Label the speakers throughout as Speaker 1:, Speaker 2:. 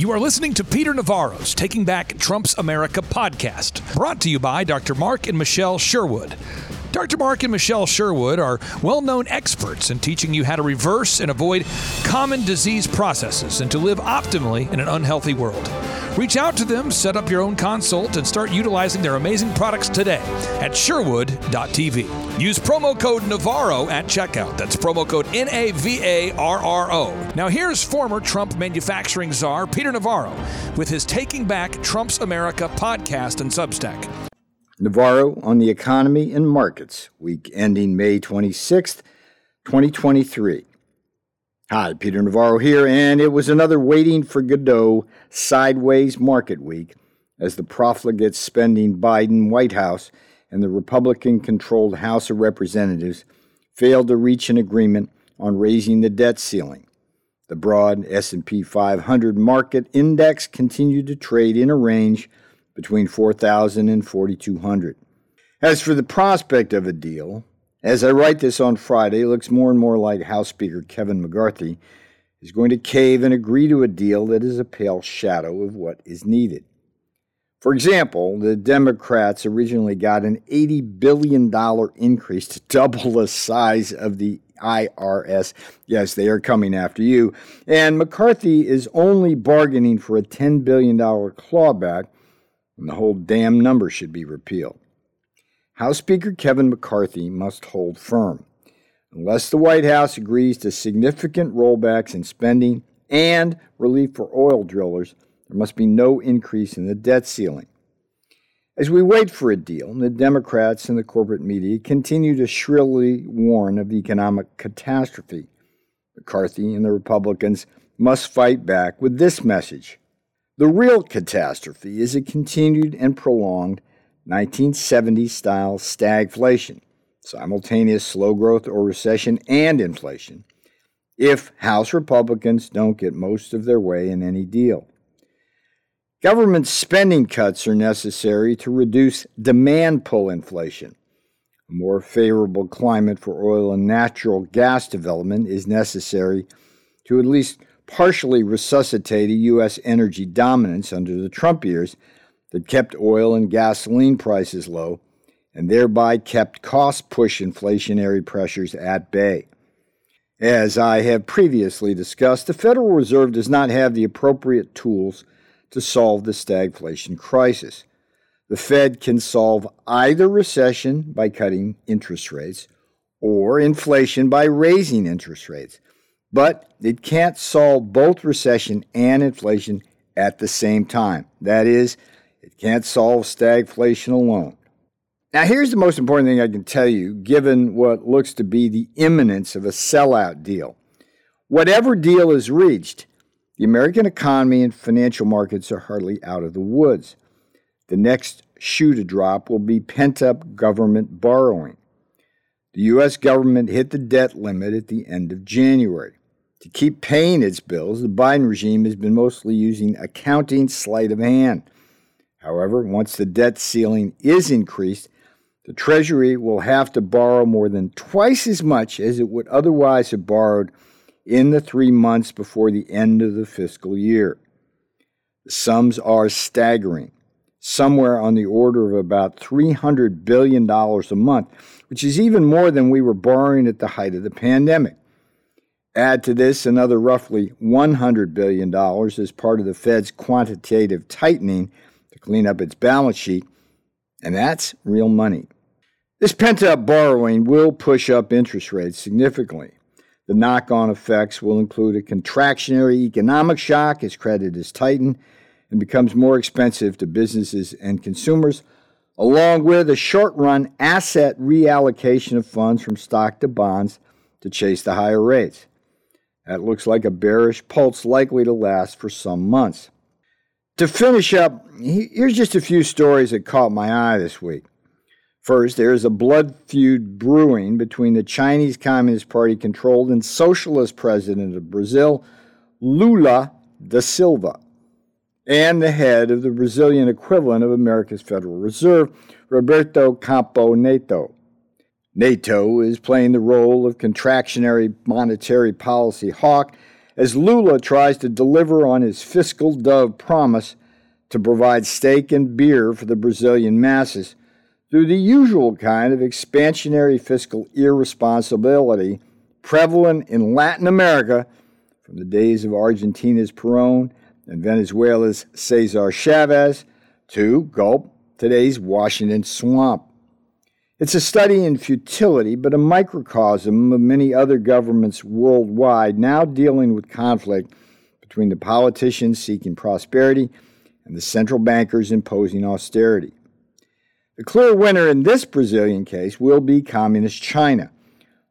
Speaker 1: You are listening to Peter Navarro's Taking Back Trump's America podcast, brought to you by Dr. Mark and Michelle Sherwood. Dr. Mark and Michelle Sherwood are well known experts in teaching you how to reverse and avoid common disease processes and to live optimally in an unhealthy world. Reach out to them, set up your own consult, and start utilizing their amazing products today at Sherwood.tv. Use promo code Navarro at checkout. That's promo code N A V A R R O. Now, here's former Trump manufacturing czar Peter Navarro with his Taking Back Trump's America podcast and Substack.
Speaker 2: Navarro on the economy and markets, week ending May 26th, 2023. Hi, Peter Navarro here, and it was another waiting for Godot sideways market week as the profligate spending Biden White House and the Republican controlled House of Representatives failed to reach an agreement on raising the debt ceiling. The broad S&P 500 market index continued to trade in a range between 4,000 and 4,200. As for the prospect of a deal, as I write this on Friday, it looks more and more like House Speaker Kevin McCarthy is going to cave and agree to a deal that is a pale shadow of what is needed. For example, the Democrats originally got an $80 billion increase to double the size of the IRS. Yes, they are coming after you. And McCarthy is only bargaining for a $10 billion clawback and the whole damn number should be repealed. House Speaker Kevin McCarthy must hold firm. Unless the White House agrees to significant rollbacks in spending and relief for oil drillers, there must be no increase in the debt ceiling. As we wait for a deal, the Democrats and the corporate media continue to shrilly warn of economic catastrophe. McCarthy and the Republicans must fight back with this message the real catastrophe is a continued and prolonged 1970 style stagflation, simultaneous slow growth or recession and inflation, if House Republicans don't get most of their way in any deal. Government spending cuts are necessary to reduce demand pull inflation. A more favorable climate for oil and natural gas development is necessary to at least partially resuscitate a U.S. energy dominance under the Trump years that kept oil and gasoline prices low and thereby kept cost push inflationary pressures at bay. As I have previously discussed, the Federal Reserve does not have the appropriate tools to solve the stagflation crisis. The Fed can solve either recession by cutting interest rates or inflation by raising interest rates but it can't solve both recession and inflation at the same time. That is, it can't solve stagflation alone. Now, here's the most important thing I can tell you, given what looks to be the imminence of a sellout deal. Whatever deal is reached, the American economy and financial markets are hardly out of the woods. The next shoe to drop will be pent up government borrowing. The U.S. government hit the debt limit at the end of January. To keep paying its bills, the Biden regime has been mostly using accounting sleight of hand. However, once the debt ceiling is increased, the Treasury will have to borrow more than twice as much as it would otherwise have borrowed in the three months before the end of the fiscal year. The sums are staggering, somewhere on the order of about $300 billion a month, which is even more than we were borrowing at the height of the pandemic. Add to this another roughly $100 billion as part of the Fed's quantitative tightening to clean up its balance sheet, and that's real money. This pent up borrowing will push up interest rates significantly. The knock on effects will include a contractionary economic shock as credit is tightened and becomes more expensive to businesses and consumers, along with a short run asset reallocation of funds from stock to bonds to chase the higher rates. That looks like a bearish pulse likely to last for some months. To finish up, here's just a few stories that caught my eye this week. First, there is a blood feud brewing between the Chinese Communist Party controlled and socialist president of Brazil, Lula da Silva, and the head of the Brazilian equivalent of America's Federal Reserve, Roberto Campos Neto. Neto is playing the role of contractionary monetary policy hawk as Lula tries to deliver on his fiscal dove promise to provide steak and beer for the Brazilian masses through the usual kind of expansionary fiscal irresponsibility prevalent in Latin America from the days of Argentina's Perón and Venezuela's Cesar Chavez to gulp today's Washington swamp. It's a study in futility, but a microcosm of many other governments worldwide now dealing with conflict between the politicians seeking prosperity and the central bankers imposing austerity. The clear winner in this Brazilian case will be Communist China.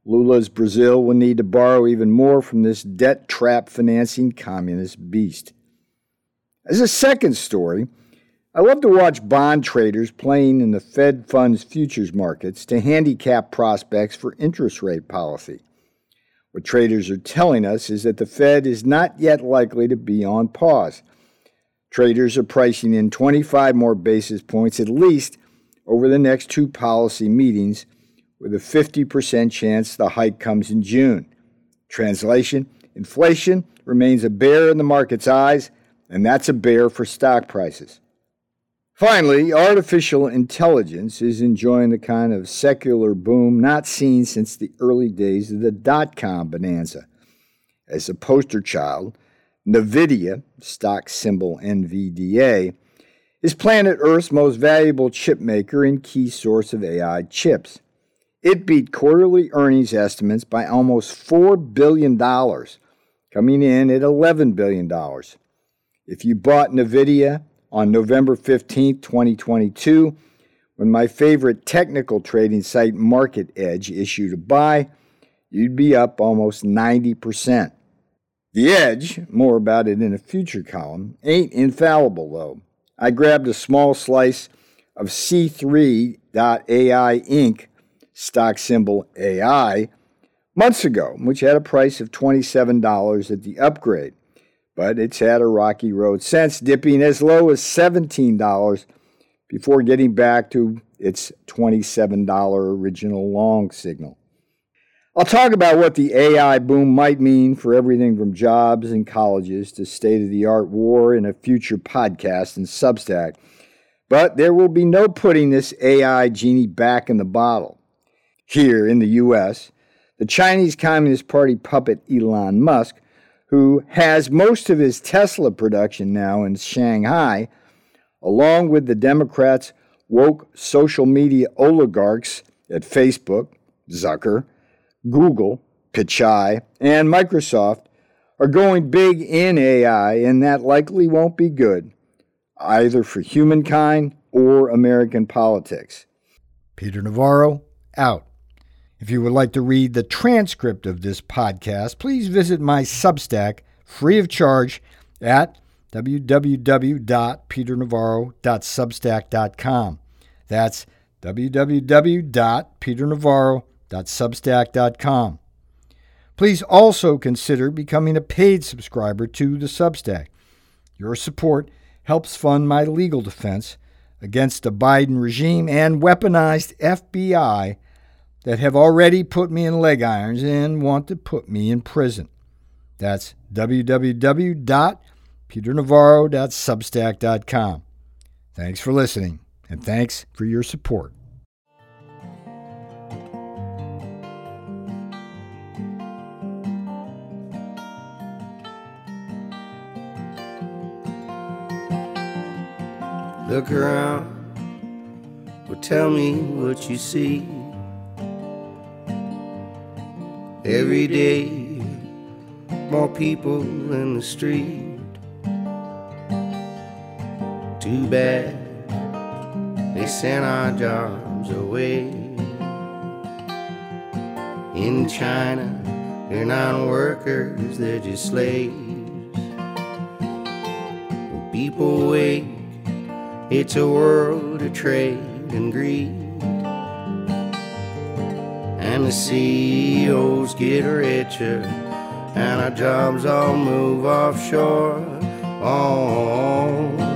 Speaker 2: Lula's Brazil will need to borrow even more from this debt trap financing communist beast. As a second story, I love to watch bond traders playing in the Fed funds futures markets to handicap prospects for interest rate policy. What traders are telling us is that the Fed is not yet likely to be on pause. Traders are pricing in 25 more basis points at least over the next two policy meetings, with a 50% chance the hike comes in June. Translation Inflation remains a bear in the market's eyes, and that's a bear for stock prices. Finally, artificial intelligence is enjoying the kind of secular boom not seen since the early days of the dot com bonanza. As a poster child, NVIDIA, stock symbol NVDA, is planet Earth's most valuable chip maker and key source of AI chips. It beat quarterly earnings estimates by almost $4 billion, coming in at $11 billion. If you bought NVIDIA on November 15, 2022, when my favorite technical trading site Market Edge issued a buy, you'd be up almost 90%. The Edge, more about it in a future column, ain't infallible though. I grabbed a small slice of C3.ai Inc., stock symbol AI, months ago, which had a price of $27 at the upgrade but it's had a rocky road since, dipping as low as $17 before getting back to its $27 original long signal. I'll talk about what the AI boom might mean for everything from jobs and colleges to state of the art war in a future podcast and Substack. But there will be no putting this AI genie back in the bottle. Here in the U.S., the Chinese Communist Party puppet Elon Musk who has most of his Tesla production now in Shanghai, along with the Democrats' woke social media oligarchs at Facebook, Zucker, Google, Pichai, and Microsoft, are going big in AI, and that likely won't be good, either for humankind or American politics. Peter Navarro, out. If you would like to read the transcript of this podcast, please visit my Substack free of charge at www.peternavarro.substack.com. That's www.peternavarro.substack.com. Please also consider becoming a paid subscriber to the Substack. Your support helps fund my legal defense against the Biden regime and weaponized FBI that have already put me in leg irons and want to put me in prison. That's www.peternavarro.substack.com. Thanks for listening, and thanks for your support.
Speaker 3: Look around, well, tell me what you see. Every day, more people in the street. Too bad they sent our jobs away. In China, they're not workers, they're just slaves. People wake, it's a world of trade and greed and the CEOs get richer, and our jobs all move offshore. Oh,